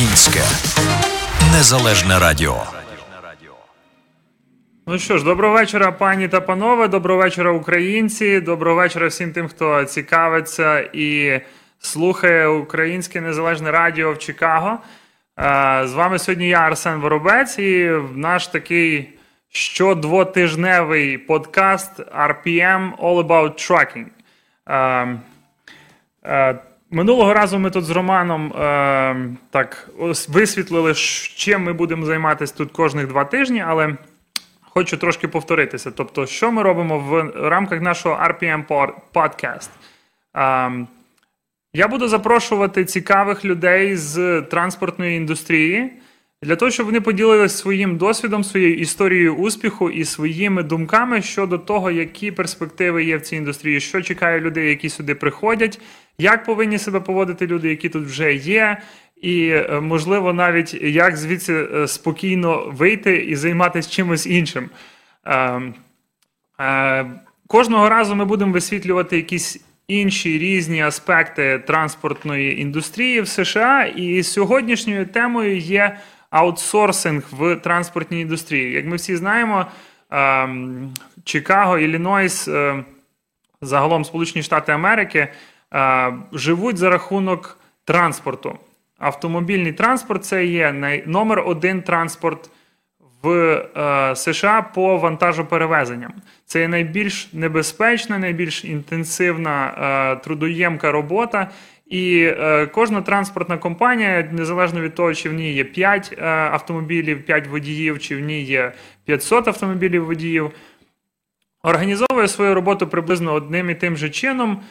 Українське незалежне радіо. Ну що ж, доброго вечора, пані та панове. Доброго вечора, українці. Доброго вечора всім тим, хто цікавиться і слухає Українське Незалежне Радіо в Чикаго. З вами сьогодні я, Арсен Воробець, і наш такий щодвотижневий подкаст RPM All About Trucking. Минулого разу ми тут з Романом так висвітлили, чим ми будемо займатися тут кожних два тижні, але хочу трошки повторитися. Тобто, що ми робимо в рамках нашого RPM Podcast? Я буду запрошувати цікавих людей з транспортної індустрії для того, щоб вони поділилися своїм досвідом, своєю історією успіху і своїми думками щодо того, які перспективи є в цій індустрії, що чекає людей, які сюди приходять, як повинні себе поводити люди, які тут вже є. І е, можливо навіть як звідси е, спокійно вийти і займатися чимось іншим. Е, кожного разу ми будемо висвітлювати якісь інші різні аспекти транспортної індустрії в США. І сьогоднішньою темою є аутсорсинг в транспортній індустрії. Як ми всі знаємо, ем, Чикаго, Іллінойс, загалом Сполучені Штати Америки живуть за рахунок транспорту. Автомобільний транспорт це є номер один транспорт в е, США по вантажоперевезенням. Це є найбільш небезпечна, найбільш інтенсивна е, трудоємка робота. І е, кожна транспортна компанія, незалежно від того, чи в ній є 5 е, автомобілів, 5 водіїв, чи в ній є 500 автомобілів водіїв, організовує свою роботу приблизно одним і тим же чином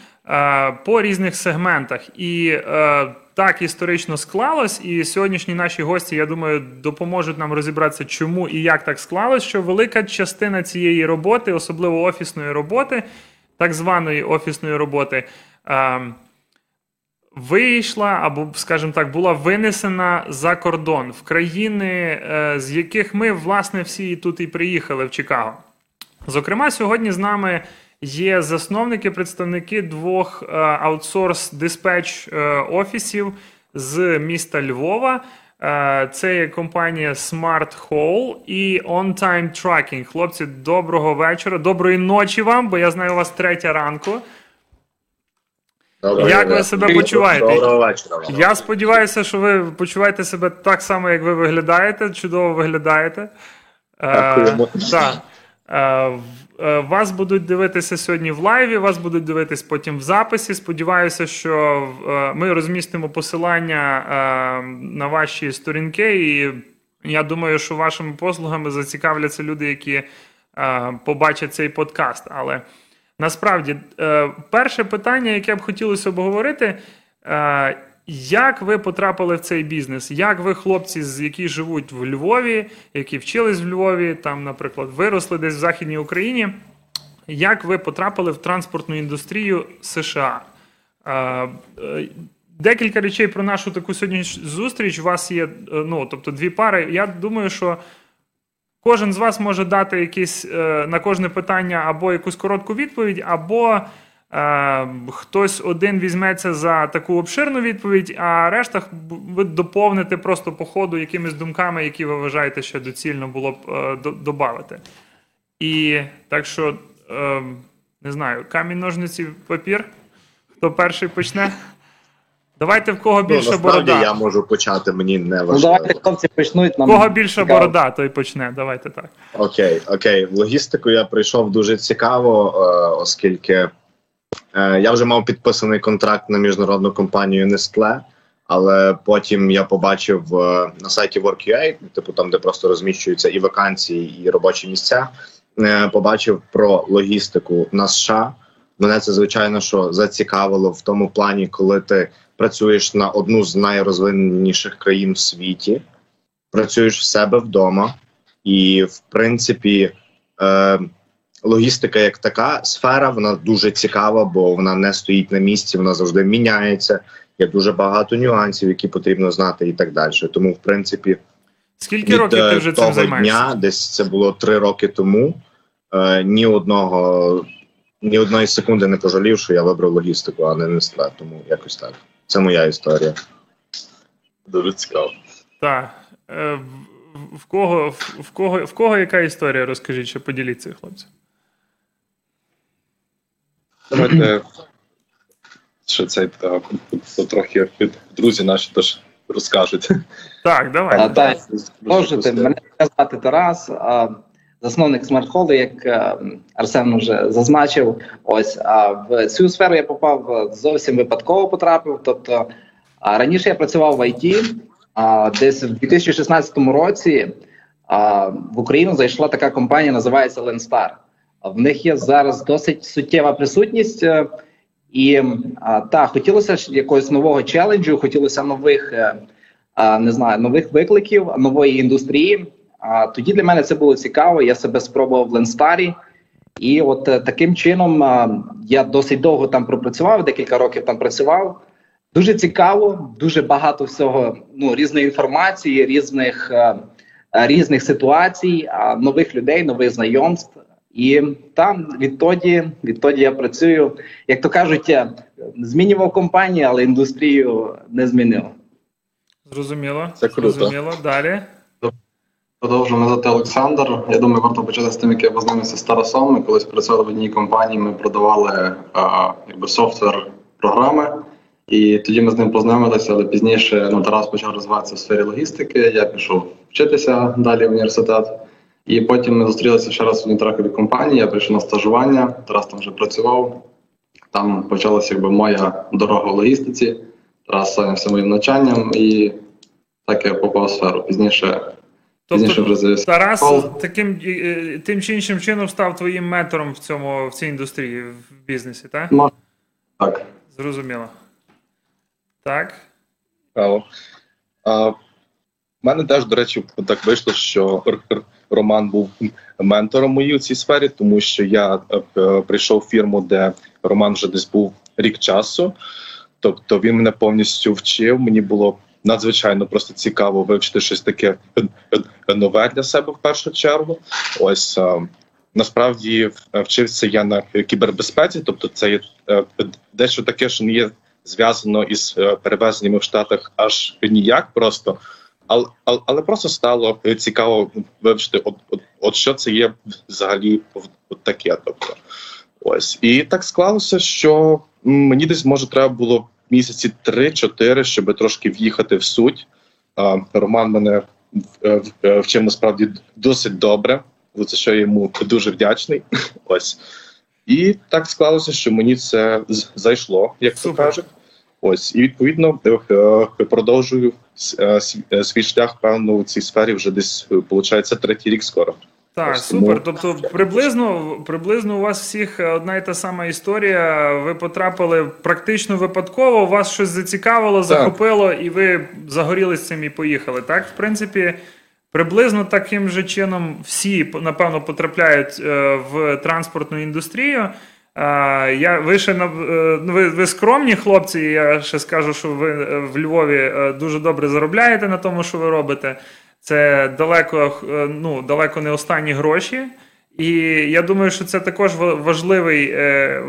по різних сегментах. І е, так історично склалось, і сьогоднішні наші гості, я думаю, допоможуть нам розібратися, чому і як так склалось, що велика частина цієї роботи, особливо офісної роботи, так званої офісної роботи, ем, вийшла або, скажімо так, була винесена за кордон в країни, е, з яких ми, власне, всі тут і приїхали в Чикаго. Зокрема, сьогодні з нами є засновники, представники двох е, аутсорс диспетч е, офісів з міста Львова. Е, це є компанія Smart Haul і On Time Tracking. Хлопці, доброго вечора, доброї ночі вам, бо я знаю у вас третя ранку. Доброго Як ви себе почуваєте? Доброго вечора. Я сподіваюся, що ви почуваєте себе так само, як ви виглядаєте. Чудово виглядаєте. Дякуємо. Е, вас будуть дивитися сьогодні в лайві, вас будуть дивитись потім в записі. Сподіваюся, що е, ми розмістимо посилання е, на ваші сторінки, і я думаю, що вашими послугами зацікавляться люди, які побачать цей подкаст. Але насправді, перше питання, яке б хотілося обговорити. Як ви потрапили в цей бізнес? Як ви, хлопці, які живуть в Львові, які вчились в Львові, там, наприклад, виросли десь в Західній Україні? Як ви потрапили в транспортну індустрію США? Е, декілька речей про нашу таку сьогоднішню зустріч. У вас є ну, тобто дві пари. Я думаю, що кожен з вас може дати якісь е, на кожне питання або якусь коротку відповідь, або. Е, хтось один візьметься за таку обширну відповідь, а решта ви доповните просто по ходу якимись думками, які ви вважаєте, що доцільно було б е, додати. І так що, е, не знаю, камінь, ножниці, папір. Хто перший почне? Давайте в кого Ну, борода. я можу почати, мені не Ну важливо. давайте хлопці почнуть В нам. кого більша цікаво. борода, той почне. Давайте так. Окей, окей. В логістику я прийшов дуже цікаво, оскільки я вже мав підписаний контракт на міжнародну компанію Nestle, але потім я побачив е, на сайті Work.ua, типу там, де просто розміщуються і вакансії, і робочі місця. е, Побачив про логістику на США. Мене це звичайно що зацікавило в тому плані, коли ти працюєш на одну з найрозвиненіших країн в світі, працюєш в себе вдома, і в принципі, е, логістика як така сфера, вона дуже цікава, бо вона не стоїть на місці, вона завжди міняється. Є дуже багато нюансів, які потрібно знати, і так далі. Тому, в принципі, Скільки від років ти е, вже цим того займаєшся? дня, десь це було три роки тому. Е, ні одного, ні одної секунди не пожалів, що я вибрав логістику, а не Nestle, Тому якось так. Це моя історія. Дуже цікаво. Так. Е, в- кого, в кого, в кого яка історія? Розкажіть, що поділіться, хлопці. Давайте що це та, то трохи друзі наші теж розкажуть. Так, давай. А, так, можете. Мене звати Тарас, а, засновник смарт-холу, як е, Арсен вже зазначив. Ось а в цю сферу я попав е, зовсім випадково потрапив. Тобто, а, раніше я працював в ІТ, а десь в 2016 році а, в Україну зайшла така компанія, називається Lenstar. В них є зараз досить суттєва присутність. е, І та хотілося ж якогось нового челенджу, хотілося нових, е, не знаю, нових викликів, нової індустрії. Тоді для мене це було цікаво. Я себе спробував в Ленстарі, і от е, таким чином я досить довго там пропрацював, декілька років там працював. Дуже цікаво, дуже багато всього, ну різної інформації, різних різних ситуацій, нових людей, нових знайомств. І там відтоді, відтоді я працюю, як то кажуть, змінював компанію, але індустрію не змінив. Зрозуміло. Це круто. Зрозуміло. Далі. Продовжую мене звати Олександр. Я думаю, варто почати з тим, як я познайомився з Тарасом. Ми колись працювали в одній компанії. Ми продавали а, якби софтвер програми, і тоді ми з ним познайомилися. Але пізніше ну, Тарас почав розвиватися в сфері логістики. Я пішов вчитися далі в університет. І потім ми зустрілися ще раз в Нітраковій компанії. Я прийшов на стажування. Тарас там вже працював. Там почалася якби моя дорога в логістиці. Тарас зайнявся моїм навчанням, і так я попав в сферу. Пізніше Пізніше Тобто вже завівся. Тарас Пол. таким е, тим чи іншим чином став твоїм ментором в цьому в цій індустрії в бізнесі, так? Мож- Так. Зрозуміло. Так. Цікаво. А, в мене теж, до речі, так вийшло, що Роман був ментором моїй у цій сфері, тому що я е, е, прийшов в фірму, де Роман вже десь був рік часу. Тобто він мене повністю вчив. Мені було надзвичайно просто цікаво вивчити щось таке е, нове для себе в першу чергу. Ось насправді вчився я на кібербезпеці, тобто це є дещо таке, що не є зв'язано із перевезеннями в Штатах аж ніяк просто. Але, але, але просто стало е, цікаво вивчити, от, от, от що це є взагалі от таке. Тобто, ось. І так склалося, що мені десь може треба було місяці 3-4, щоб трошки в'їхати в суть. А, Роман мене е, е, вчив насправді досить добре, за це що я йому дуже вдячний. Ось. І так склалося, що мені це зайшло, як то кажуть. Ось, і відповідно е, е, продовжую е, св- свій шлях, певно, у цій сфері вже десь виходить третій рік скоро. Так, Ось супер. тому- Тобто, приблизно, приблизно у вас всіх одна і та сама історія. Ви потрапили практично випадково, вас щось зацікавило, захопило, і ви загорілись цим і поїхали. Так, в принципі, приблизно таким же чином всі напевно потрапляють в транспортну індустрію. Я ви ще на е, ну, ви, ви скромні хлопці. Я ще скажу, що ви е, в Львові е, дуже добре заробляєте на тому, що ви робите. Це далеко, ну, далеко не останні гроші. І я думаю, що це також важливий,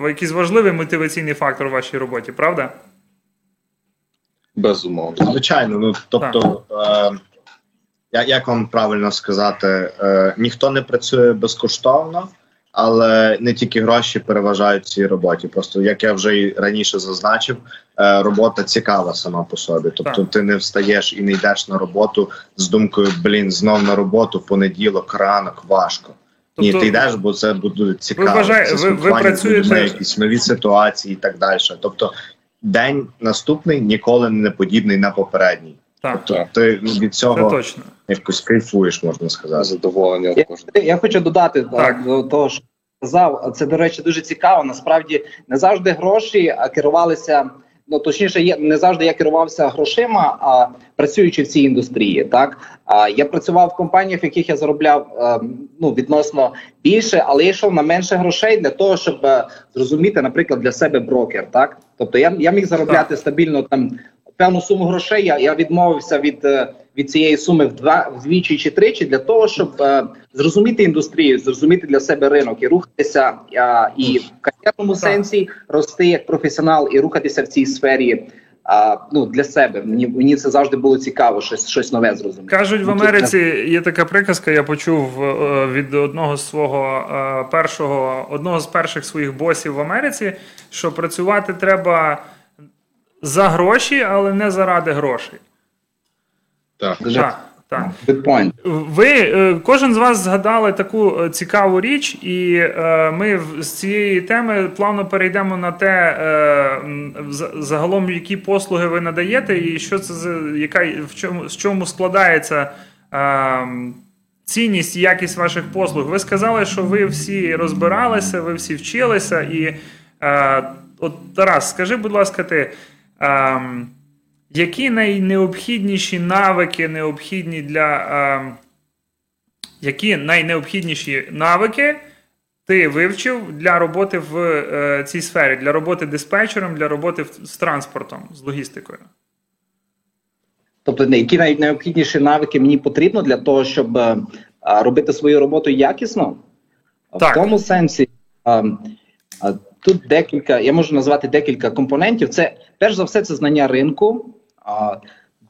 якийсь важливий мотиваційний фактор в вашій роботі, правда? Безумовно. Звичайно, ну тобто, е, я- як вам правильно сказати, е, ніхто не працює безкоштовно, але не тільки гроші переважають цій роботі. Просто як я вже і раніше зазначив, е, робота цікава сама по собі. Тобто, ти не встаєш і не йдеш на роботу з думкою: блін, знов на роботу, понеділок, ранок, важко. Ні, Тобто ти йдеш, бо це буде цікаво. вважає- це ви- ви працюєте- якісь нові ситуації і так далі. Тобто, день наступний ніколи не подібний на попередній. Так, Тобто ти від це цього точно. якось кайфуєш, можна сказати. Задоволення Я, я хочу додати Так. до того, що сказав. Це, до речі, дуже цікаво. Насправді не завжди гроші а керувалися. Ну точніше, я не завжди я керувався грошима, а працюючи в цій індустрії. Так а я працював в компаніях, в яких я заробляв е, ну відносно більше, але я йшов на менше грошей для того, щоб е, зрозуміти, наприклад, для себе брокер. Так, тобто я, я міг заробляти стабільно там певну суму грошей. Я, я відмовився від, е, від цієї суми в два вдвічі чи тричі для того, щоб е, зрозуміти індустрію, зрозуміти для себе ринок і рухатися е, і в кар'єрному сенсі рости як професіонал і рухатися в цій сфері а, ну, для себе. Мені, мені це завжди було цікаво, щось, щось нове зрозуміти. Кажуть, в Америці є така приказка, я почув е, від одного з свого е, першого, одного з перших своїх босів в Америці, що працювати треба за гроші, але не заради грошей. Так. Так, так. good point. Ви е, кожен з вас згадали таку е, цікаву річ, і е, ми з цієї теми плавно перейдемо на те, загалом які послуги ви надаєте, і що це за яка в чому з чому складається. Цінність і якість ваших послуг. Ви сказали, що ви всі розбиралися, ви всі вчилися. І от Тарас, скажи, будь ласка, ти, які найнеобхідніші навики необхідні для. Е, які найнеобхідніші навики ти вивчив для роботи в е, цій сфері, для роботи диспетчером, для роботи з транспортом, з логістикою? Тобто, які найнеобхідніші навики мені потрібно для того, щоб е, робити свою роботу якісно? Так. В тому сенсі а, тут декілька, я можу назвати декілька компонентів. Це перш за все, це знання ринку. А,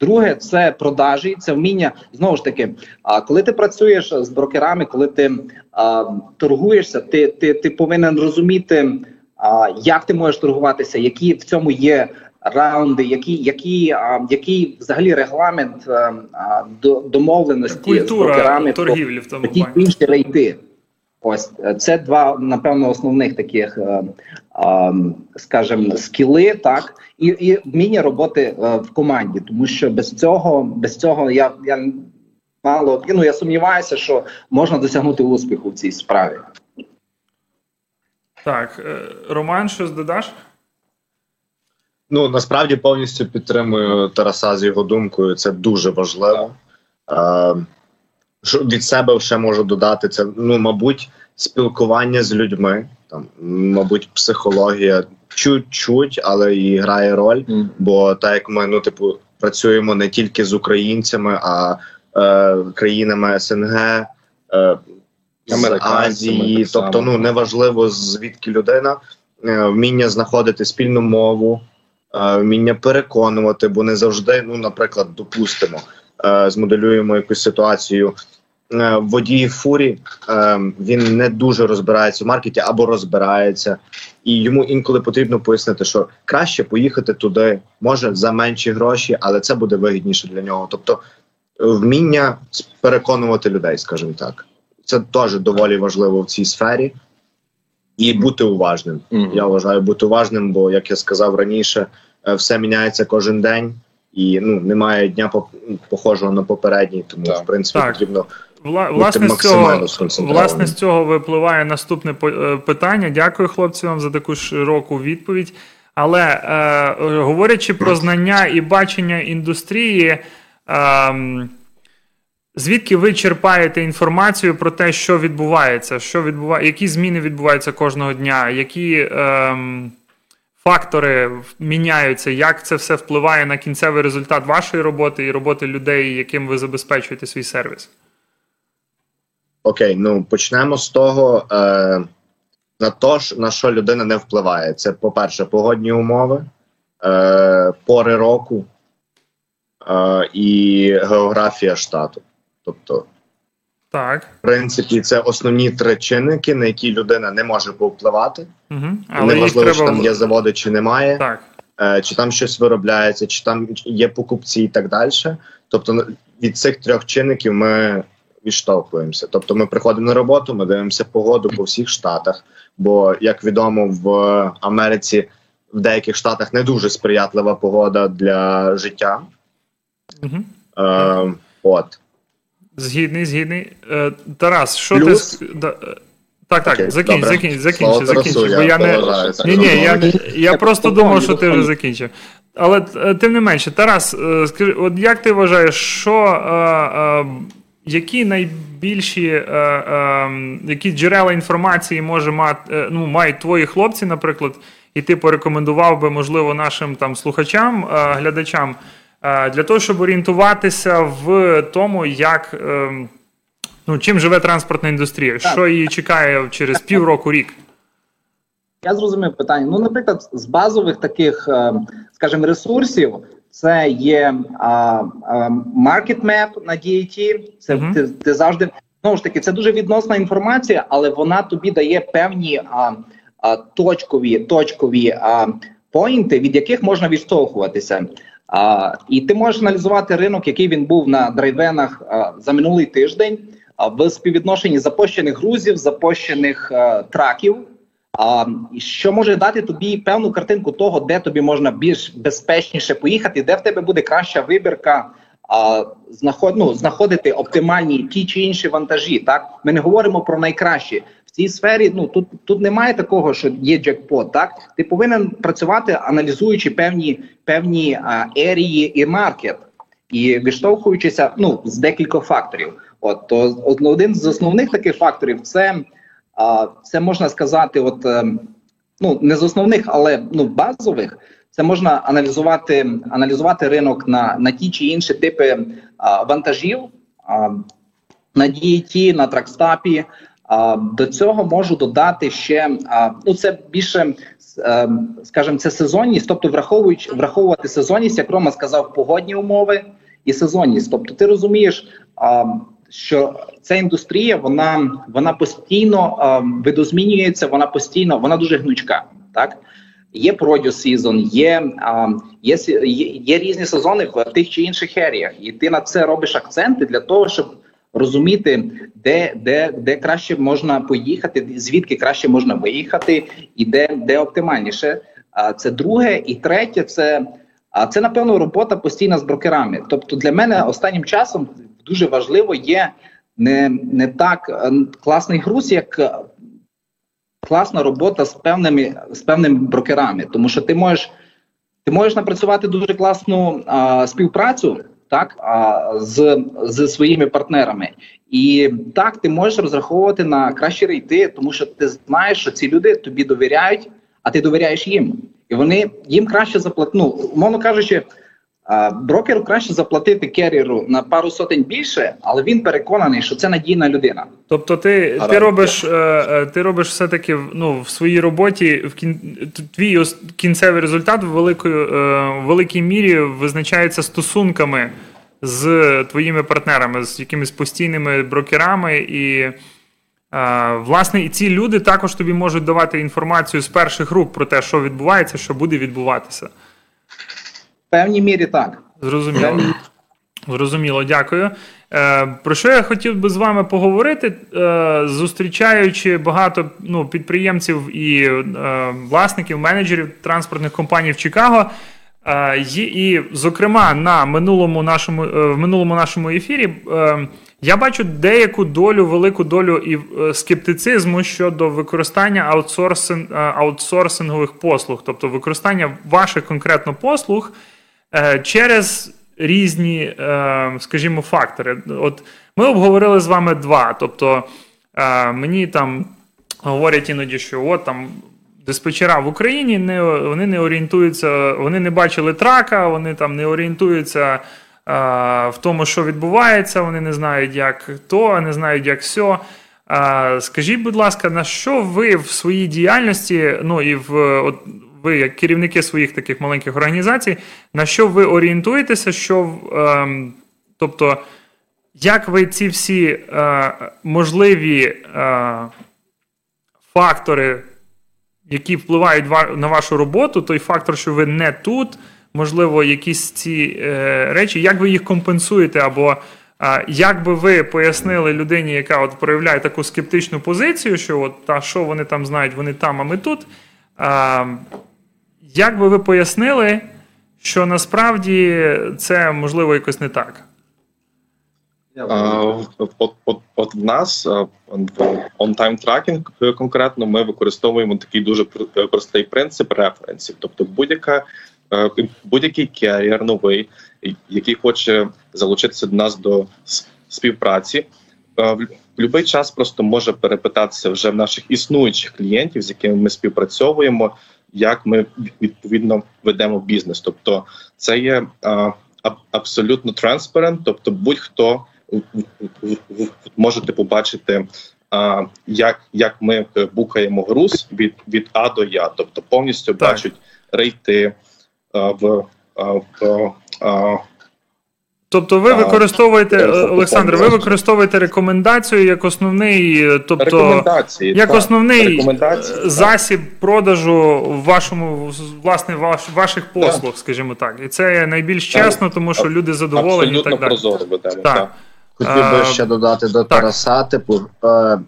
друге, це продажі, це вміння знову ж таки. А коли ти працюєш з брокерами, коли ти а, торгуєшся, ти, ти, ти повинен розуміти, а, як ти можеш торгуватися, які в цьому є раунди, які, які, а, який взагалі регламент а, до, домовленості з брокерами торгівлі в тому плані. інші рейти. Ось е, це два, напевно, основних таких, е, е, скажімо, скіли, так, і, і вміння роботи в команді, тому що без цього, без цього я, я мало ну, я сумніваюся, що можна досягнути успіху в цій справі. Так, Роман, щось додаш? Ну насправді повністю підтримую Тараса з його думкою. Це дуже важливо. Що від себе ще можу додати це. Ну, мабуть, спілкування з людьми, там, мабуть, психологія чуть-чуть, але і грає роль. Мгм. Бо так як ми ну, типу, працюємо не тільки з українцями, а е, країнами СНГ. Е, з Азії, тобто ну неважливо звідки людина, е, вміння знаходити спільну мову, е, вміння переконувати, бо не завжди, ну, наприклад, допустимо, змоделюємо якусь ситуацію. Е, Водій фурі е, він не дуже розбирається в маркеті або розбирається, і йому інколи потрібно пояснити, що краще поїхати туди, може за менші гроші, але це буде вигідніше для нього. Тобто е, вміння переконувати людей, скажімо так, це теж доволі важливо в цій сфері. І бути уважним. Мгм. Я вважаю бути уважним, бо як я сказав раніше, е, все міняється кожен день, і ну немає дня похожого на попередній, тому Так. в принципі Так. потрібно Вла, власне, з цього, власне, з цього випливає наступне е, питання. Дякую, хлопці, вам за таку широку відповідь. Але е, говорячи про знання і бачення індустрії, е, звідки ви черпаєте інформацію про те, що відбувається, що відбува... які зміни відбуваються кожного дня, які е, фактори міняються, як це все впливає на кінцевий результат вашої роботи і роботи людей, яким ви забезпечуєте свій сервіс? Окей, ну почнемо з того, е, на то, на що людина не впливає. Це, по-перше, погодні умови, е, пори року е, і географія штату. Тобто, Так. в принципі, це основні три чинники, на які людина не може повпливати. Угу. Але Неважливо, треба... що там є заводи чи немає. Так. е, чи там щось виробляється, чи там є покупці і так далі. Тобто ну, від цих трьох чинників ми відштовхуємося. Тобто ми приходимо на роботу, ми дивимося погоду по всіх штатах. Бо, як відомо, в Америці в деяких штатах не дуже сприятлива погода для життя. Угу. Е, от. Згідний, згідний. Е, Тарас, що Плюс- ти. Да, е, так, так, Окей, закінч, добре. закінч, закінч, Слава закінч. Тарасу, Бо я я не. поважаю. Ні, ні, я, Ні, я просто думав, що ти вже закінчив. Але е, тим не менше, Тарас, е, скажи, от як ти вважаєш, що е, е, які найбільші е, е, які джерела інформації може мати, е, ну, мають твої хлопці, наприклад, і ти порекомендував би, можливо, нашим там слухачам, е, глядачам, е, для того, щоб орієнтуватися в тому, як. е, Ну, чим живе транспортна індустрія? Що її чекає через півроку рік? Я зрозумів питання. Ну, наприклад, з базових таких, е, скажімо, ресурсів це є а, а, market map на DAT, Це Мгм. ти, ти завжди знову ж таки, це дуже відносна інформація, але вона тобі дає певні а, а, точкові точкові а, поінти, від яких можна відштовхуватися. А, і ти можеш аналізувати ринок, який він був на драйвенах а, за минулий тиждень, а, в співвідношенні запущених грузів, запущених а, траків. А, що може дати тобі певну картинку того, де тобі можна більш безпечніше поїхати, де в тебе буде краща вибірка а, знаход, ну, знаходити оптимальні ті чи інші вантажі. Так ми не говоримо про найкращі цій сфері. Ну тут тут немає такого, що є джекпот. Так ти повинен працювати, аналізуючи певні певні ерії і маркет, і відштовхуючися ну з декількох факторів. От то од- один з основних таких факторів це. А це можна сказати, от ем, ну не з основних, але ну базових. Це можна аналізувати аналізувати ринок на, на ті чи інші типи а, вантажів а, на DAT, на тракстапі. До цього можу додати ще ну це більше е, скажімо, це сезонність, тобто враховуючи враховувати сезонність, як Рома сказав, погодні умови і сезонність. Тобто, ти розумієш, що ця індустрія вона вона постійно видозмінюється, вона постійно, вона дуже гнучка. Так є season, є, є, є, є різні сезони в тих чи інших еріях, і ти на це робиш акценти для того, щоб розуміти, де, де, де краще можна поїхати, звідки краще можна виїхати, і де, де оптимальніше. А це друге, і третє, це а це напевно робота постійна з брокерами. Тобто, для мене останнім часом дуже важливо є не, не так е, класний груз, як класна робота з певними з певними брокерами, тому що ти можеш ти можеш напрацювати дуже класну а, співпрацю так а, з, з своїми партнерами, і так ти можеш розраховувати на кращі рейти, тому що ти знаєш, що ці люди тобі довіряють, а ти довіряєш їм, і вони їм краще заплатити. Ну, умовно кажучи. Брокеру краще заплатити керіру на пару сотень більше, але він переконаний, що це надійна людина. Тобто, ти, ти робиш, е, е, ти робиш все-таки ну, в своїй роботі в кін... твій кінцевий результат в великої, е, в великій мірі визначається стосунками з твоїми партнерами, з якимись постійними брокерами і. Власне, і ці люди також тобі можуть давати інформацію з перших рук про те, що відбувається, що буде відбуватися. В певній мірі так. Зрозуміло. Зрозуміло, дякую. Е, про що я хотів би з вами поговорити, е, зустрічаючи багато ну, підприємців і е, власників, менеджерів транспортних компаній в Чикаго. Е, і, зокрема, на минулому нашому, е, в минулому нашому ефірі е, я бачу деяку долю, велику долю і е, скептицизму щодо використання аутсорсин, е, аутсорсингових послуг, тобто використання ваших конкретно послуг через різні, е, скажімо, фактори. От ми обговорили з вами два. Тобто е, мені там говорять іноді, що от там диспетчера в Україні не, вони не орієнтуються, вони не бачили трака, вони там не орієнтуються. е, В тому, що відбувається, вони не знають, як то, не знають, як сьо. Е, Скажіть, будь ласка, на що ви в своїй діяльності, ну і в от ви, як керівники своїх таких маленьких організацій, на що ви орієнтуєтеся, що ем, тобто, як ви ці всі е, можливі е, фактори, які впливають на вашу роботу, той фактор, що ви не тут, можливо, якісь ці е, речі, як ви їх компенсуєте, або е, як би ви пояснили людині, яка от проявляє таку скептичну позицію, що от та що вони там знають, вони там, а ми тут. Як би ви пояснили, що насправді це можливо якось не так? От, в нас on-time tracking конкретно ми використовуємо такий дуже е, простий принцип референсів. Тобто будь-яка е, будь-який керіер новий, який хоче залучитися до нас до співпраці, е, в будь-який час просто може перепитатися вже в наших існуючих клієнтів, з якими ми співпрацьовуємо, як ми відповідно ведемо бізнес. Тобто, це є а, аб- абсолютно транспарент, тобто будь-хто в- в- в- можете побачити а, як, як ми е, букаємо груз від, від А до Я, тобто повністю Так. бачать рейти а, в, а, в а, Тобто ви А, використовуєте, е, Олександр, ви використовуєте рекомендацію як основний, е, тобто рекомендації. як так, основний рекомендації, е, так. засіб продажу в вашому власне ваш, ваших послуг, скажімо так. І це найбільш Так. чесно, тому що люди задоволені і Абсолютно так далі. прозоро ведемо. Так. Так. Хотів би ще додати до так. Тараса, типу, е,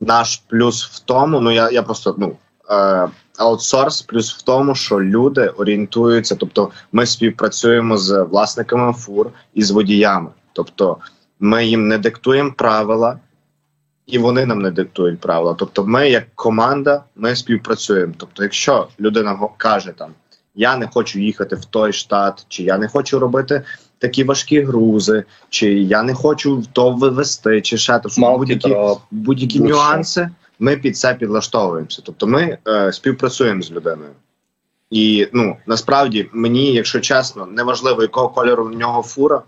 наш плюс в тому, ну я, я просто ну. Е, аутсорс плюс в тому, що люди орієнтуються, тобто ми співпрацюємо з власниками фур і з водіями. Тобто ми їм не диктуємо правила, і вони нам не диктують правила. Тобто, ми, як команда, ми співпрацюємо. Тобто, якщо людина каже там я не хочу їхати в той штат, чи я не хочу робити такі важкі грузи, чи я не хочу то вивести, чи ще то будь-які, будь-які нюанси, ми під це підлаштовуємося. Тобто ми е, співпрацюємо з людиною. І ну насправді мені, якщо чесно, неважливо, якого кольору в нього фура,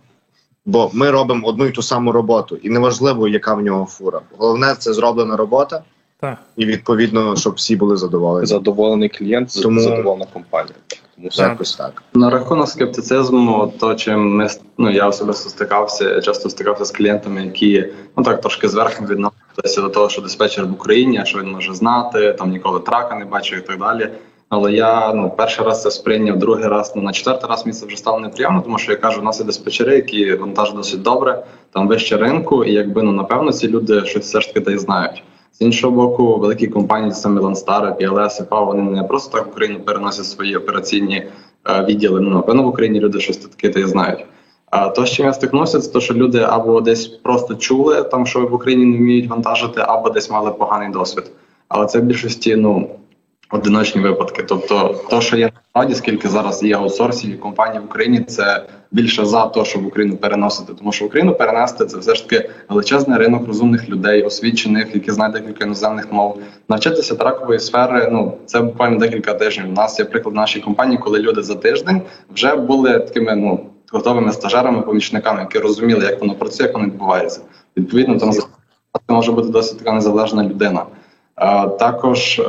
бо ми робимо одну і ту саму роботу, і неважливо, яка в нього фура. Головне це зроблена робота, Так. і відповідно, щоб всі були задоволені. Задоволений клієнт, Тому- задоволена компанія. Тому все. Якось так. На рахунок скептицизму, то чим ми ну я особисто стикався, часто стикався з клієнтами, які ну так трошки зверху відносяться до того, що диспетчер в Україні, що він може знати, там ніколи трака не бачив і так далі. Але я ну перший раз це сприйняв, другий раз, ну на четвертий раз мені це вже стало неприємно, тому що я кажу, у нас є диспетчери, які вантажать досить добре, там вище ринку, і якби ну напевно ці люди щось все ж таки та й знають. З іншого боку, великі компанії, саме Ланстара, PLS, ІПА, вони не просто так в Україну переносять свої операційні е, відділи. Ну, напевно, в Україні люди щось таке та й знають. А то, чим я стикнувся, це те, що люди або десь просто чули, там, що в Україні не вміють вантажити, або десь мали поганий досвід. Але це в більшості ну, одиночні випадки. Тобто, то, що є насправді, скільки зараз є аутсорсів і компаній в Україні, це більше за те, щоб Україну переносити. Тому що Україну перенести це все ж таки величезний ринок розумних людей, освічених, які знають декілька іноземних мов. Навчитися тракової сфери, ну це буквально декілька тижнів. У нас є приклад в нашій компанії, коли люди за тиждень вже були такими ну готовими стажерами, помічниками, які розуміли, як воно працює, як воно відбувається. Відповідно, там може бути досить така незалежна людина. А, Також е,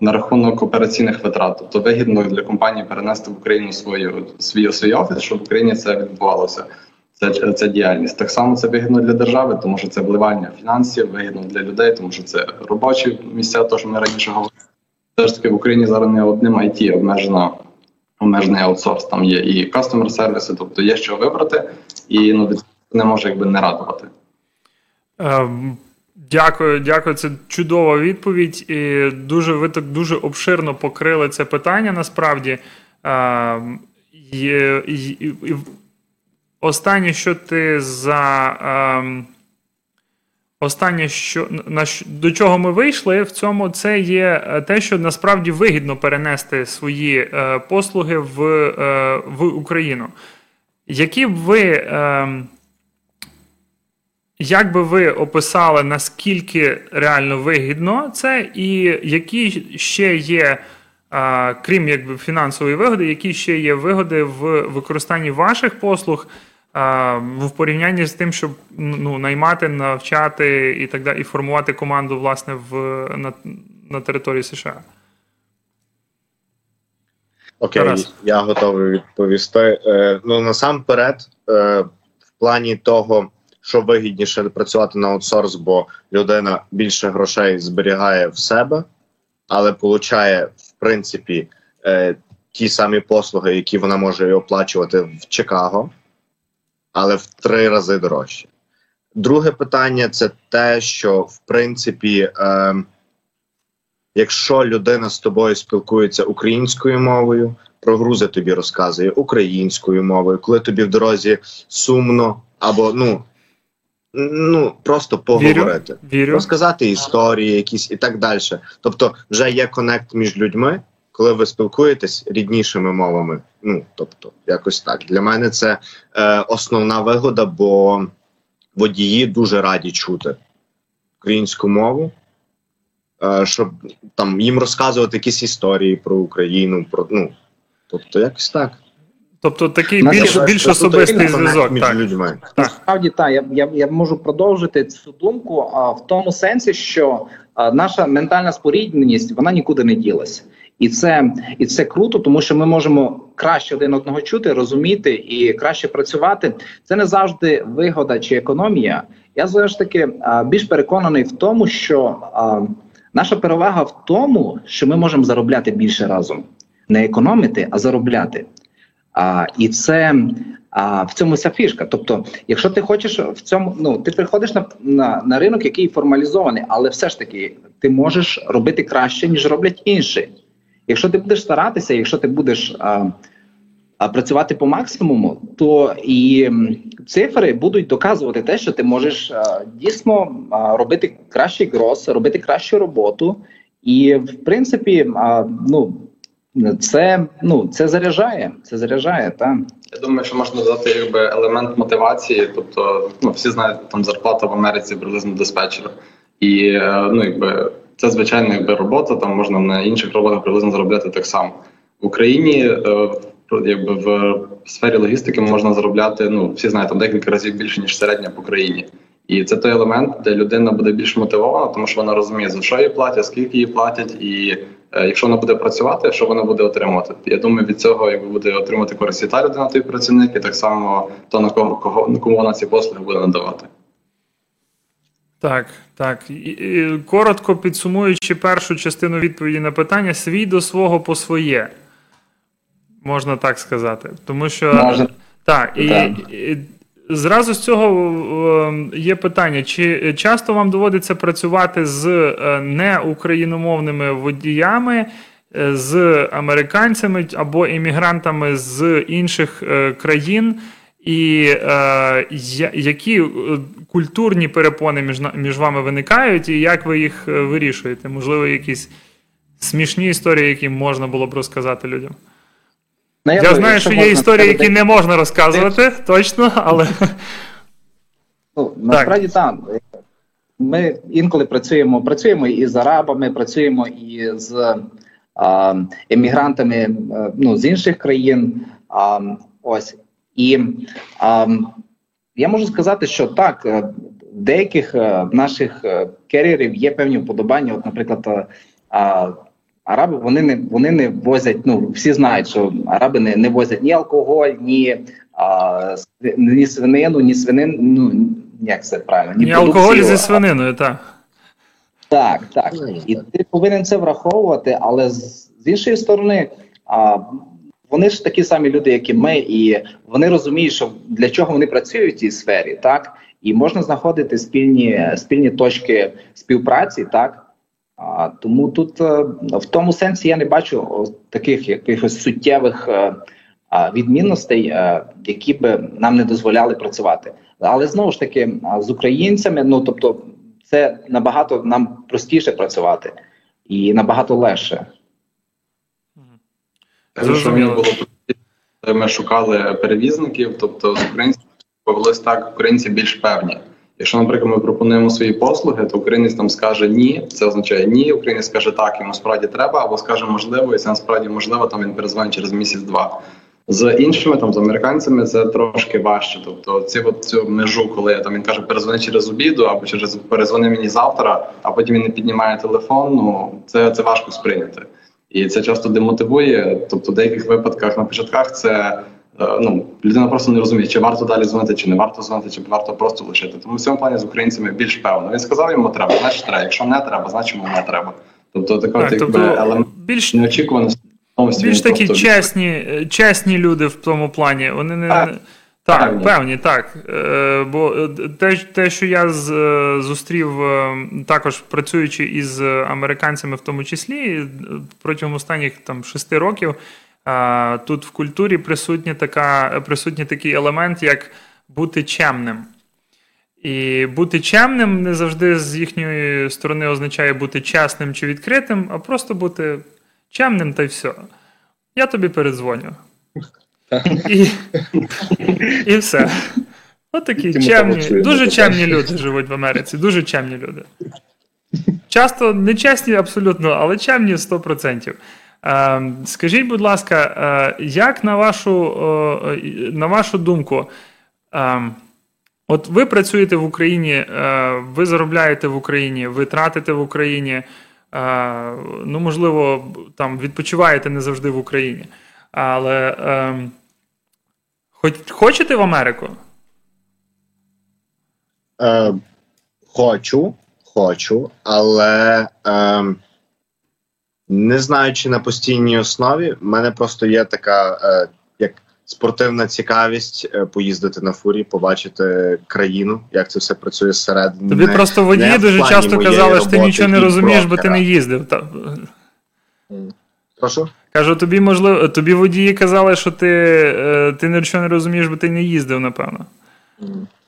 на рахунок операційних витрат, тобто вигідно для компанії перенести в Україну свою свій свій офіс, щоб в Україні це відбувалося. Це, це діяльність. Так само це вигідно для держави, тому що це вливання фінансів, вигідно для людей, тому що це робочі місця, то що ми раніше говорили. Все ж таки в Україні зараз не одним IT обмежена обмежений аутсорс. Там є і кастомер сервіси, тобто є що вибрати, і ну від не може якби не радувати. Ем, Дякую, дякую. Це чудова відповідь. І дуже ви так дуже обширно покрили це питання. Насправді. Ем, і, і, і, Останнє, що ти за. Останнє, що на до чого ми вийшли, в цьому це є е, те, що насправді вигідно перенести свої е, послуги в, е, в Україну. Які б ви. ем, як би ви описали, наскільки реально вигідно це, і які ще є, а, крім якби фінансової вигоди, які ще є вигоди в використанні ваших послуг в порівнянні з тим, щоб ну, наймати, навчати і так далі, і формувати команду власне в на, на території США? Окей, Тарас. я готовий відповісти. Е, ну насамперед, е, в плані того, що вигідніше працювати на аутсорс, бо людина більше грошей зберігає в себе, але получає, в принципі, е, ті самі послуги, які вона може оплачувати в Чикаго, але в три рази дорожче. Друге питання це те, що в принципі. Е, Якщо людина з тобою спілкується українською мовою, про грузи тобі розказує українською мовою, коли тобі в дорозі сумно або ну, ну просто поговорити, Вірю. розказати історії якісь і так далі. Тобто, вже є конект між людьми, коли ви спілкуєтесь ріднішими мовами. Ну тобто, якось так. Для мене це е, основна вигода, бо водії дуже раді чути українську мову е, щоб там їм розказувати якісь історії про Україну, про ну тобто якось так. Тобто такий Нас більш, більш більш особистий зв'язок. між Так. людьми. Насправді так, я, я, я можу продовжити цю думку а, в тому сенсі, що а, наша ментальна спорідненість вона нікуди не ділася. І це і це круто, тому що ми можемо краще один одного чути, розуміти і краще працювати. Це не завжди вигода чи економія. Я ж таки більш переконаний в тому, що а, наша перевага в тому, що ми можемо заробляти більше разом, не економити, а заробляти. А, і це а, в цьому вся фішка. Тобто, якщо ти хочеш в цьому, ну ти приходиш на, на, на ринок, який формалізований, але все ж таки ти можеш робити краще, ніж роблять інші. Якщо ти будеш старатися, якщо ти будеш а, а, працювати по максимуму, то і цифри будуть доказувати те, що ти можеш а, дійсно а, робити кращий грос, робити кращу роботу, і в принципі, а, ну це ну це заряджає. Це заряджає, так. Я думаю, що можна додати якби елемент мотивації. Тобто, ну всі знають, там зарплата в Америці приблизно диспетчера. І е, ну, якби це звичайно якби робота, там можна на інших роботах приблизно заробляти так само. В Україні е, якби в сфері логістики можна заробляти, ну всі знають, там декілька разів більше, ніж середня по країні. І це той елемент, де людина буде більш мотивована, тому що вона розуміє, за що їй платять, скільки їй платять, і е, якщо вона буде працювати, що вона буде отримувати. Я думаю, від цього якби буде отримати користь і та людина, той працівник, і так само то на кого кого на кому вона ці послуги буде надавати. Так, так. І, і, коротко підсумуючи першу частину відповіді на питання, свій до свого по своє. Можна так сказати. Тому що. Можна. Так, і, і зразу з цього е, є питання: чи часто вам доводиться працювати з е, неукраїномовними водіями, е, з американцями або іммігрантами з інших е, країн? І е, які е, культурні перепони між, між вами виникають, і як ви їх е, вирішуєте? Можливо, якісь смішні історії, які можна було б розказати людям? Ну, Я би, знаю, що є історії, сказати, які не можна розказувати, точно, але Ну, насправді так. Ми інколи працюємо, працюємо і з арабами, працюємо і з емігрантами е, ну, з інших країн. А, ось. І а, я можу сказати, що так, е, в деяких е, наших е, керіерів є певні вподобання. От, наприклад, а, араби вони не вони не возять. Ну всі знають, що араби не, не возять ні алкоголь, ні, а, ні свинину, ні свинин. Ну як це правильно? ні ні алкоголь зі свининою, так. так, так. І ти повинен це враховувати, але з, з іншої сторони, а, вони ж такі самі люди, як і ми, і вони розуміють, що для чого вони працюють в цій сфері, так? І можна знаходити спільні, спільні точки співпраці, так? А, тому тут е, в тому сенсі я не бачу таких якихось суттєвих е, а, відмінностей, е, які би нам не дозволяли працювати. Але знову ж таки, з українцями, ну тобто, це набагато нам простіше працювати і набагато легше. Кажу, що мені було ми шукали перевізників, тобто з українців повелось так, українці більш певні. Якщо, наприклад, ми пропонуємо свої послуги, то українець там скаже ні, це означає ні. Українець скаже так, йому справді треба, або скаже можливо, і це насправді можливо, там він перезвонить через місяць-два. З іншими там з американцями це трошки важче. Тобто ці от цю межу, коли там він каже, перезвони через обіду або через перезвони мені завтра, а потім він не піднімає телефон. Ну це, це важко сприйняти. І це часто демотивує. Тобто, в деяких випадках на початках це е, ну людина просто не розуміє, чи варто далі дзвонити, чи не варто дзвонити, чи варто просто лишити. Тому в цьому плані з українцями більш певно. Він сказав йому треба, значить треба. Якщо не треба, значить йому не треба. Тобто така Так, тобто елемент більш, неочікуваності. більш такі Тобто, чесні, чесні люди в тому плані. Вони не. Так. Так, Певні. певні, так. Е, Бо е, те, те, що я з, е, зустрів, е, також працюючи із американцями, в тому числі, протягом останніх там шести років, е, тут в культурі присутня така, присутній такий елемент, як бути чемним. І бути чемним не завжди з їхньої сторони означає бути чесним чи відкритим, а просто бути чемним та й все. Я тобі передзвоню. І, і все. От такі чемні, дуже чемні люди живуть в Америці, дуже чемні люди. Часто нечесні абсолютно, але чемні 100%. Е, Скажіть, будь ласка, е, як на вашу, е, на вашу думку, от ви працюєте в Україні, ви заробляєте в Україні, ви тратите в Україні, ну, можливо, там відпочиваєте не завжди в Україні. Але е, хоч, хочете в Америку? Е, хочу, хочу, але е, не знаю, чи на постійній основі. В мене просто є така е, як спортивна цікавість е, поїздити на фурі, побачити країну, як це все працює зсередини. Тобі Не- просто водії дуже часто казали, що ти нічого не розумієш, бо ти не їздив. Прошу? Кажу, тобі можливо, тобі водії казали, що ти, е, ти нічого не розумієш, бо ти не їздив, напевно.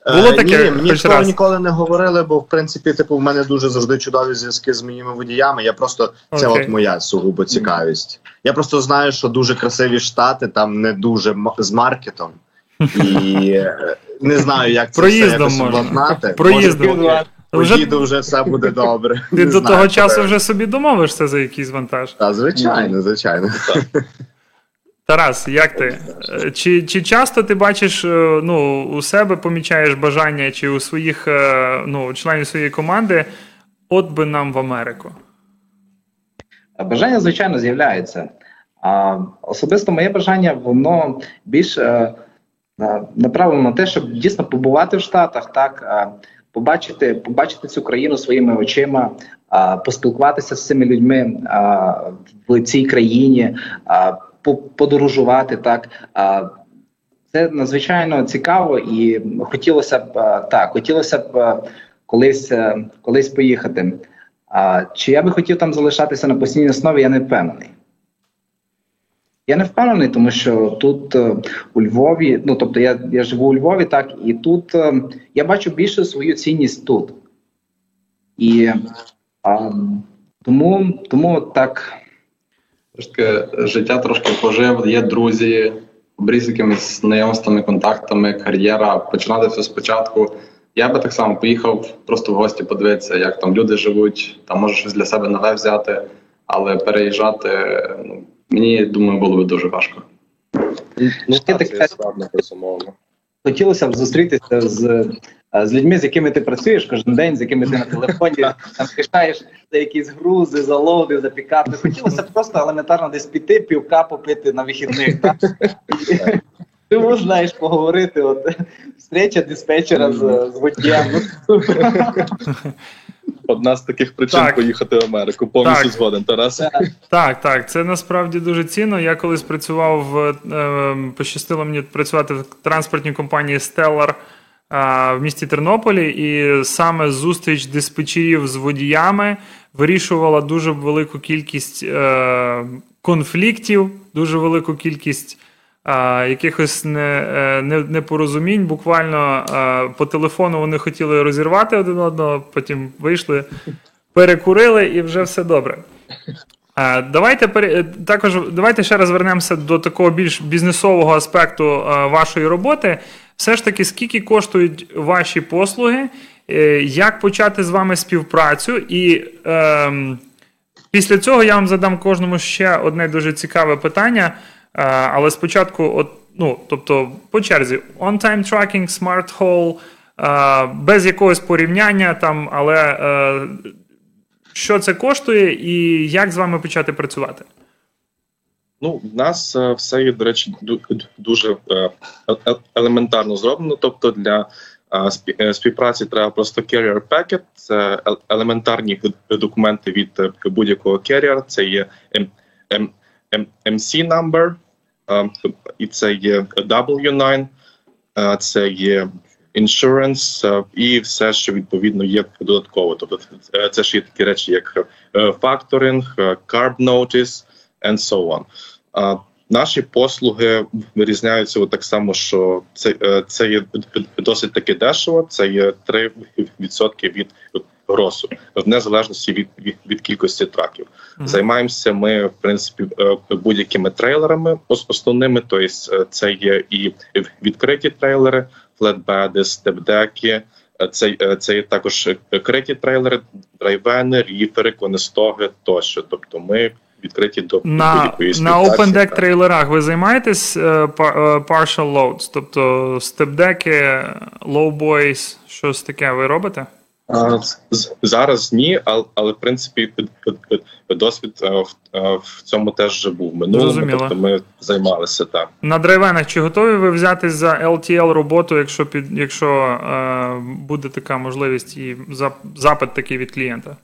Було Е, таке Ні, мені такого ніколи не говорили, бо в принципі, типу, в мене дуже завжди чудові зв'язки з моїми водіями. Я просто це Окей. от моя сугубо цікавість. Я просто знаю, що дуже красиві штати, там не дуже з маркетом. І е, не знаю, як це Проїздом все якось обладнати. Проїздом. Поїду вже все буде добре. Ти до того часу вже собі домовишся за якийсь вантаж. Та, звичайно, звичайно. Тарас, як ти? Е, Чи, чи часто ти бачиш е, ну, у себе помічаєш бажання, чи у своїх е, ну, членів своєї команди, от би нам в Америку? Бажання, звичайно, з'являється. А особисто моє бажання, воно більш направлено на те, щоб дійсно побувати в Штатах, так побачити, побачити цю країну своїми очима, е, поспілкуватися з цими людьми е, в цій країні, по- подорожувати так. Е, це надзвичайно цікаво, і хотілося б так, хотілося б колись, е, колись поїхати. А чи я би хотів там залишатися на постійній основі, я не впевнений. Я не впевнений, тому що тут е, у Львові, ну тобто я, я живу у Львові, так, і тут е, я бачу більше свою цінність тут. І а, тому, тому так. Життя трошки пожив, є друзі, обріз якимись знайомствами, контактами, кар'єра, починати все спочатку. Я би так само поїхав просто в гості подивитися, як там люди живуть, там може щось для себе нове взяти, але переїжджати, ну, мені думаю, було би дуже важко. Ну, Ти так, так це складно, безумовно. Хотілося б зустрітися з, е, з людьми, з якими ти працюєш кожен день, з якими ти на телефоні там пишаєш за якісь грузи, за лоуди, за пікапи. Хотілося б просто елементарно десь піти, півка попити на вихідних. Так? Тому знаєш, поговорити. От встреча диспетчера з, з водієм. Одна з таких причин Так. поїхати в Америку. Повністю Так. згоден, Тарас. Так, так, це насправді дуже цінно. Я колись працював в е, пощастило мені працювати в транспортній компанії Stellar в місті Тернополі, і саме зустріч диспетчерів з водіями вирішувала дуже велику кількість е, конфліктів, дуже велику кількість. Е, Якихось е, непорозумінь. Буквально е, по телефону вони хотіли розірвати один одного, потім вийшли, перекурили і вже все добре. Е, Давайте е, також давайте ще раз вернемося до такого більш бізнесового аспекту е, вашої роботи. Все ж таки, скільки коштують ваші послуги, е, як почати з вами співпрацю, і ем, після цього я вам задам кожному ще одне дуже цікаве питання. Е, але спочатку, от, ну, тобто, по черзі, on-time tracking, smart haul, е, без якогось порівняння там, але е, що це коштує і як з вами почати працювати? Ну, в нас все є, до речі, дуже елементарно зроблено. Тобто для спі- співпраці треба просто carrier packet, це елементарні документи від будь-якого carrier, це є MC number, і це є W9, е, це є insurance е, і все, що відповідно є додатково. Тобто е, це ж є такі речі, як е, факторинг, е, carb notice and so on. Наші послуги вирізняються от так само, що це, е, це є досить таки дешево, це є 3% від гросу, в незалежності від, від, від кількості траків. Мгм. Займаємося ми, в принципі, е, будь-якими трейлерами основними, тобто це є і відкриті трейлери, флетбеди, степдеки, це, е, це є також криті трейлери, драйвени, ріфери, конестоги тощо. Тобто ми відкриті до На, на. Open Deck трейлерах ви займаєтесь partial loads, тобто степдеки, low boys, щось таке ви робите? Зараз ні, але, але в принципі досвід е, в, е, в цьому теж вже був минулому. Тобто ми займалися так. На драйвенах чи готові ви взяти за LTL роботу, якщо під якщо е, буде така можливість і запит такий від клієнта?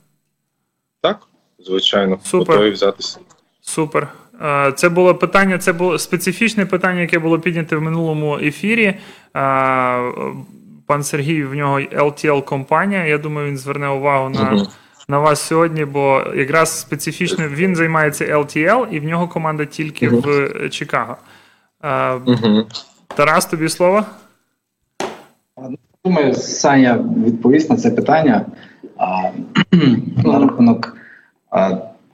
Так, звичайно, Супер. готові взятися. Супер. Е, Це було питання, це було специфічне питання, яке було підняте в минулому ефірі. Пан Сергій в нього LTL компанія. Я думаю, він зверне увагу на, на вас сьогодні, бо якраз специфічно він займається LTL, і в нього команда тільки в Чикаго. Тарас, тобі слово. Думаю, Саня відповість на це питання. А, на рахунок а,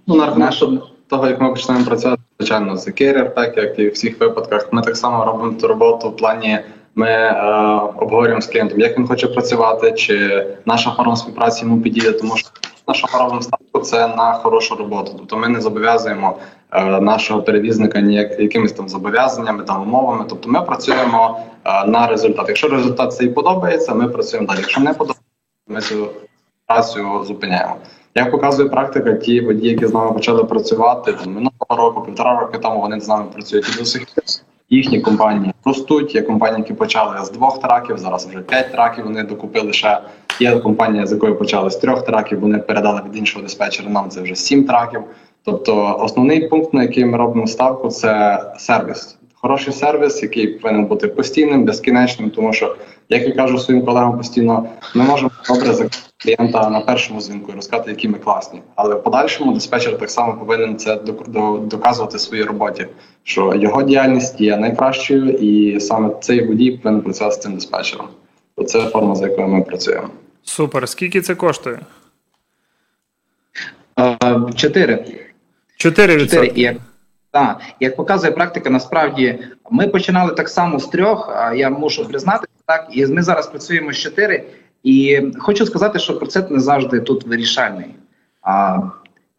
Ну, на рахунок нашого того, як ми починаємо працювати, звичайно, з керір, так як і в всіх випадках, ми так само робимо ту роботу в плані. Ми е, обговорюємо з клієнтом, як він хоче працювати, чи наша форма співпраці йому підійде, тому що наша форма ставку це на хорошу роботу. Тобто ми не зобов'язуємо е, нашого перевізника ніяк якимись там зобов'язаннями, там умовами. Тобто ми працюємо е, на результат. Якщо результат цей подобається, ми працюємо далі. Якщо не подобається, ми цю працю зупиняємо. Як показує практика, ті водії, які з нами почали працювати там, минулого року, півтора роки тому вони з нами працюють і до сих пір. Їхні компанії ростуть. Є компанії, які почали з двох траків, зараз вже п'ять траків. Вони докупили ще. Є компанія, з якої почали з трьох траків. Вони передали від іншого диспетчера. Нам це вже сім траків. Тобто, основний пункт, на який ми робимо ставку, це сервіс. Хороший сервіс, який повинен бути постійним, безкінечним, тому що, як я кажу своїм колегам постійно, ми можемо добре закрити клієнта на першому дзвінку і розказати, які ми класні. Але в подальшому диспетчер так само повинен це док- доказувати в своїй роботі, що його діяльність є найкращою, і саме цей водій повинен працювати з цим диспетчером. Це форма, за якою ми працюємо. Супер. Скільки це коштує? чотири. Чотири. І як, так, як показує практика, насправді ми починали так само з трьох. А я мушу признати так, і ми зараз працюємо з чотири. І хочу сказати, що процент не завжди тут вирішальний. А,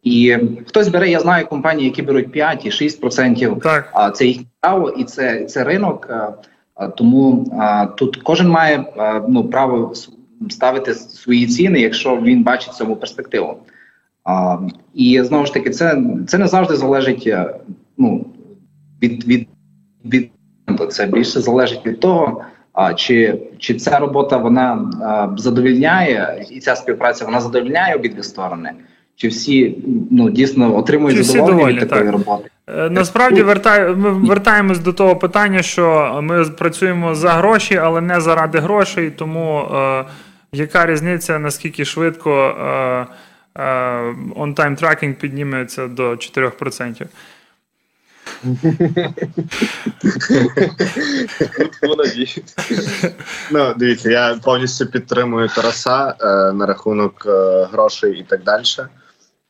і хтось бере, я знаю компанії, які беруть 5 і 6%. Так. А це їхнє право, і це, це ринок. а, Тому а, тут кожен має а, ну, право ставити свої ціни, якщо він бачить цьому перспективу. А, і знову ж таки, це, це не завжди залежить е, ну, від, від, від це більше залежить від того, а, чи, чи ця робота вона а, задовільняє, і ця співпраця вона задовільняє обидві сторони, чи всі ну, дійсно отримують Чи задоволення від такої так. роботи. Е, Насправді вертай, ми вертаємось до того питання, що ми працюємо за гроші, але не заради грошей. Тому е, яка різниця, наскільки швидко е, е, on-time tracking підніметься до 4%? Ну. Ну, дивіться, я повністю підтримую Тараса е, на рахунок е, грошей і так далі.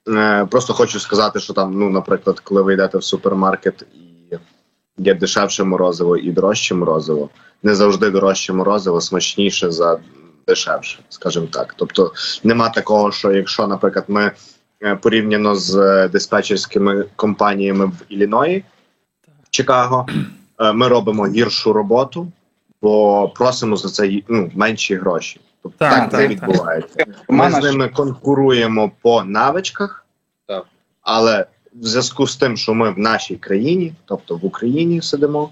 Е, просто хочу сказати, що там, ну, наприклад, коли ви йдете в супермаркет і є дешевше морозиво і дорожче морозиво, не завжди дорожче морозиво смачніше за дешевше, скажімо так. Тобто нема такого, що якщо, наприклад, ми порівняно з диспетчерськими компаніями в Ілліної, в Чикаго, е, ми робимо гіршу роботу, бо просимо за це ну, менші гроші. Тобто Так, так, так, так, так. відбувається. Ми з ними конкуруємо по навичках, Так. але в зв'язку з тим, що ми в нашій країні, тобто в Україні сидимо,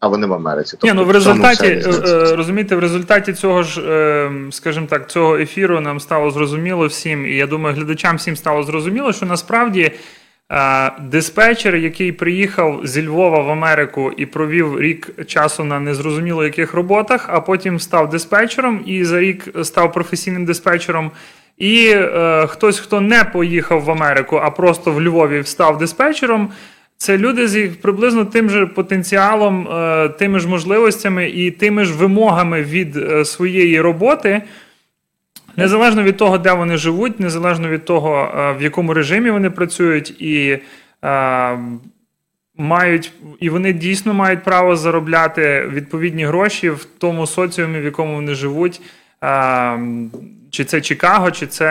а вони в Америці. Тобто Ні, ну в в результаті е, е, розумієте, в результаті цього ж, е, скажімо так, цього ефіру нам стало зрозуміло всім, і я думаю, глядачам всім стало зрозуміло, що насправді диспетчер, який приїхав зі Львова в Америку і провів рік часу на незрозуміло яких роботах, а потім став диспетчером і за рік став професійним диспетчером. І е, хтось, хто не поїхав в Америку, а просто в Львові став диспетчером. Це люди з приблизно тим же потенціалом, е, тими ж можливостями і тими ж вимогами від е, своєї роботи, незалежно від того, де вони живуть, незалежно від того, е, в якому режимі вони працюють, і е, мають, і вони дійсно мають право заробляти відповідні гроші в тому соціумі, в якому вони живуть. Е, чи це Чикаго, чи це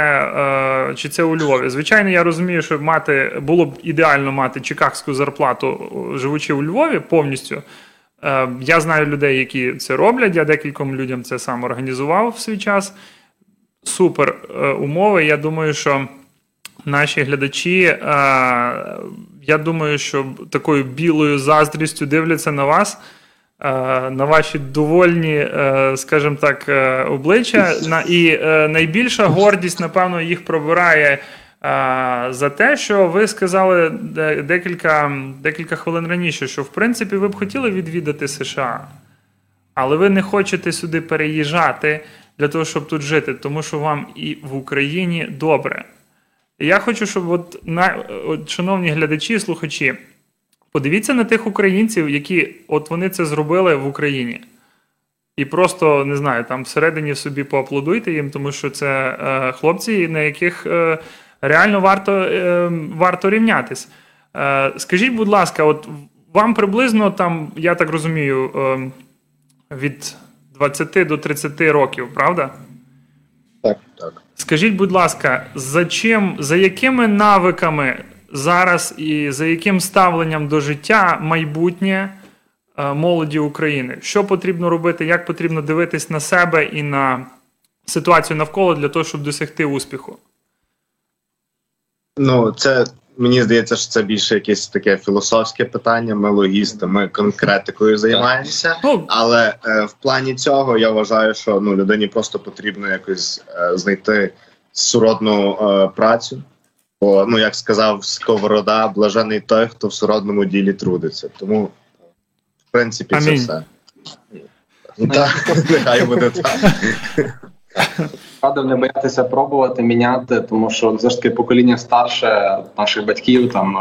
е, чи це у Львові. Звичайно, я розумію, що мати було б ідеально мати чикагську зарплату, живучи у Львові повністю. Е, я знаю людей, які це роблять. Я декільком людям це сам організував в свій час. Супер е, умови. Я думаю, що наші глядачі, е, я думаю, що такою білою заздрістю дивляться на вас. На ваші довольні, скажімо так, обличчя. І найбільша гордість, напевно, їх пробирає за те, що ви сказали декілька декілька хвилин раніше, що в принципі ви б хотіли відвідати США, але ви не хочете сюди переїжджати для того, щоб тут жити, тому що вам і в Україні добре. Я хочу, щоб от, на, от, шановні глядачі, слухачі, подивіться на тих українців, які от вони це зробили в Україні. І просто не знаю, там всередині собі поаплодуйте їм, тому що це е, хлопці, на яких е, реально варто е, варто рівнятись. Е, скажіть, будь ласка, от вам приблизно там, я так розумію, е, від 20 до 30 років, правда? Так, так. Скажіть, будь ласка, за чим, за якими навиками зараз і за яким ставленням до життя майбутнє молоді України? Що потрібно робити, як потрібно дивитись на себе і на ситуацію навколо для того, щоб досягти успіху? Ну, це мені здається, що це більше якесь таке філософське питання. Ми логісти, ми конкретикою займаємося. Ну, Але е, в плані цього я вважаю, що ну людині просто потрібно якось е, знайти суродну е, працю. Бо, ну як сказав Сковорода, блажений той, хто в суродному ділі трудиться. Тому, в принципі, Амінь. це все. Так, нехай буде так. Радив не боятися пробувати міняти, тому що все ж таки покоління старше наших батьків там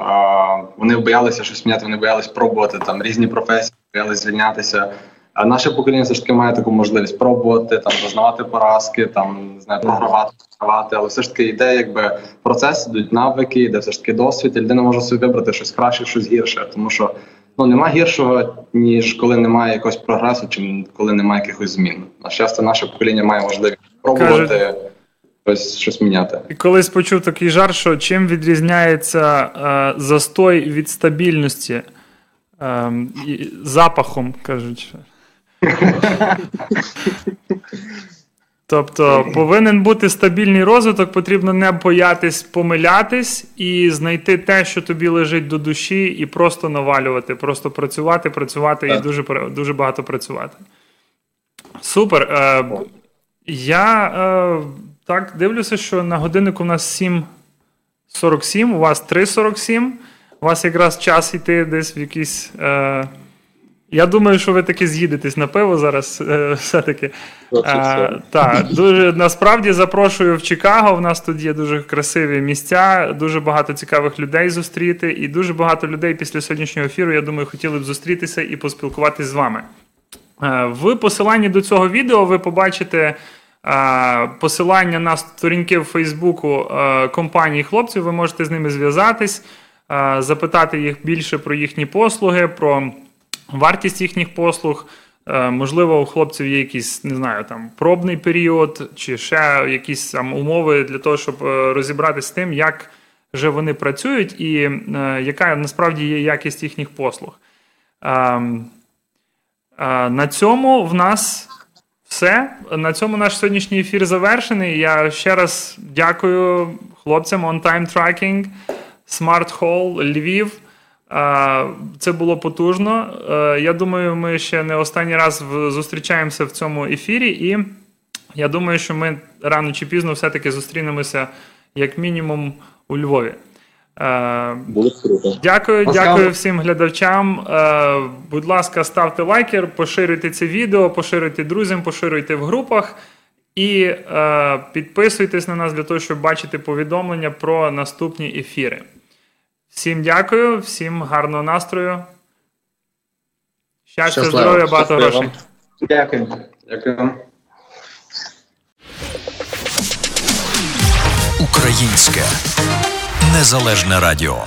вони боялися щось міняти, вони боялися пробувати там різні професії, боялися звільнятися. А наше покоління все ж таки має таку можливість пробувати, там зазнавати поразки, там не знаю, програвати, програвати. Але все ж таки йде якби процес, йдуть навики, йде все ж таки досвід, і людина може собі вибрати щось краще, щось гірше, тому що ну нема гіршого, ніж коли немає якогось прогресу, чи коли немає якихось змін. На щастя, наше покоління має можливість пробувати щось щось міняти. І колись почув такий жар, що чим відрізняється е, застой від стабільності е, запахом, кажуть. Тобто повинен бути стабільний розвиток, потрібно не боятись помилятись і знайти те, що тобі лежить до душі, і просто навалювати, просто працювати, працювати так. і дуже дуже багато працювати. Супер. Е, Я е, так дивлюся, що на годиннику у нас 7.47, у вас 3.47. У вас якраз час йти десь в якісь. Е, я думаю, що ви таки з'їдетесь на пиво зараз. Е, все-таки. Е, так, дуже насправді запрошую в Чикаго. У нас тут є дуже красиві місця, дуже багато цікавих людей зустріти, і дуже багато людей після сьогоднішнього ефіру, я думаю, хотіли б зустрітися і поспілкуватись з вами. Е, в посиланні до цього відео ви побачите. Посилання на сторінки в Фейсбуку компанії хлопців, ви можете з ними зв'язатись, запитати їх більше про їхні послуги, про вартість їхніх послуг. Е, можливо, у хлопців є якийсь, не знаю, там пробний період, чи ще якісь там умови для того, щоб е, розібратися з тим, як вже вони працюють, і е, яка насправді є якість їхніх послуг. На цьому в нас все. На цьому наш сьогоднішній ефір завершений. Я ще раз дякую хлопцям On Time Tracking, Smart Hall, Львів. Це було потужно. Е, я думаю, ми ще не останній раз зустрічаємося в цьому ефірі, і я думаю, що ми рано чи пізно все-таки зустрінемося як мінімум у Львові. Е, Було круто. Дякую, дякую всім глядачам. Е, будь ласка, ставте лайки, поширюйте це відео, поширюйте друзям, поширюйте в групах і підписуйтесь на нас для того, щоб бачити повідомлення про наступні ефіри. Всім дякую, всім гарного настрою. Щастя, Щасливо. здоров'я, багато грошей. Дякую. Дякую. Українське незалежне радіо.